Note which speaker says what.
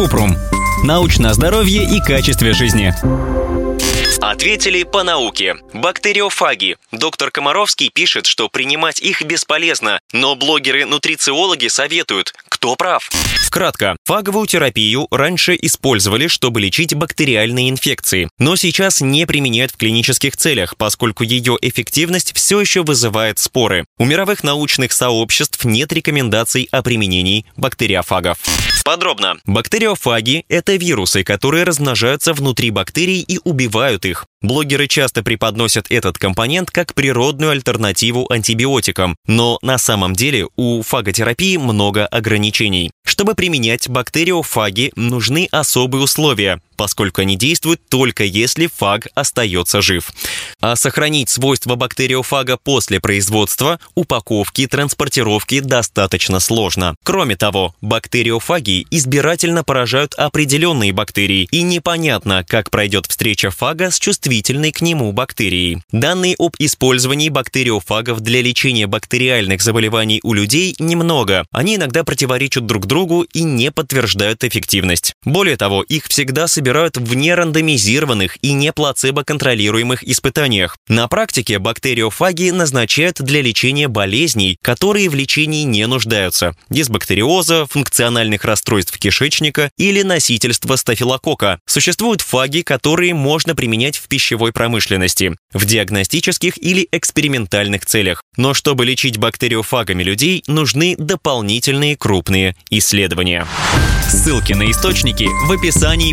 Speaker 1: Купрум. Научное здоровье и качестве жизни.
Speaker 2: Ответили по науке. Бактериофаги. Доктор Комаровский пишет, что принимать их бесполезно, но блогеры-нутрициологи советуют. Кто прав? Кратко, фаговую терапию раньше использовали, чтобы лечить бактериальные инфекции, но сейчас не применяют в клинических целях, поскольку ее эффективность все еще вызывает споры. У мировых научных сообществ нет рекомендаций о применении бактериофагов. Подробно. Бактериофаги – это вирусы, которые размножаются внутри бактерий и убивают их. Блогеры часто преподносят этот компонент как природную альтернативу антибиотикам, но на самом деле у фаготерапии много ограничений. Чтобы применять бактериофаги, нужны особые условия, поскольку они действуют только если фаг остается жив. А сохранить свойства бактериофага после производства, упаковки, транспортировки достаточно сложно. Кроме того, бактериофаги избирательно поражают определенные бактерии, и непонятно, как пройдет встреча фага с чувствительной к нему бактерией. Данные об использовании бактериофагов для лечения бактериальных заболеваний у людей немного. Они иногда противоречат друг другу и не подтверждают эффективность. Более того, их всегда собирают собирают в нерандомизированных и не плацебо-контролируемых испытаниях. На практике бактериофаги назначают для лечения болезней, которые в лечении не нуждаются – дисбактериоза, функциональных расстройств кишечника или носительства стафилококка. Существуют фаги, которые можно применять в пищевой промышленности, в диагностических или экспериментальных целях. Но чтобы лечить бактериофагами людей, нужны дополнительные крупные исследования.
Speaker 1: Ссылки на источники в описании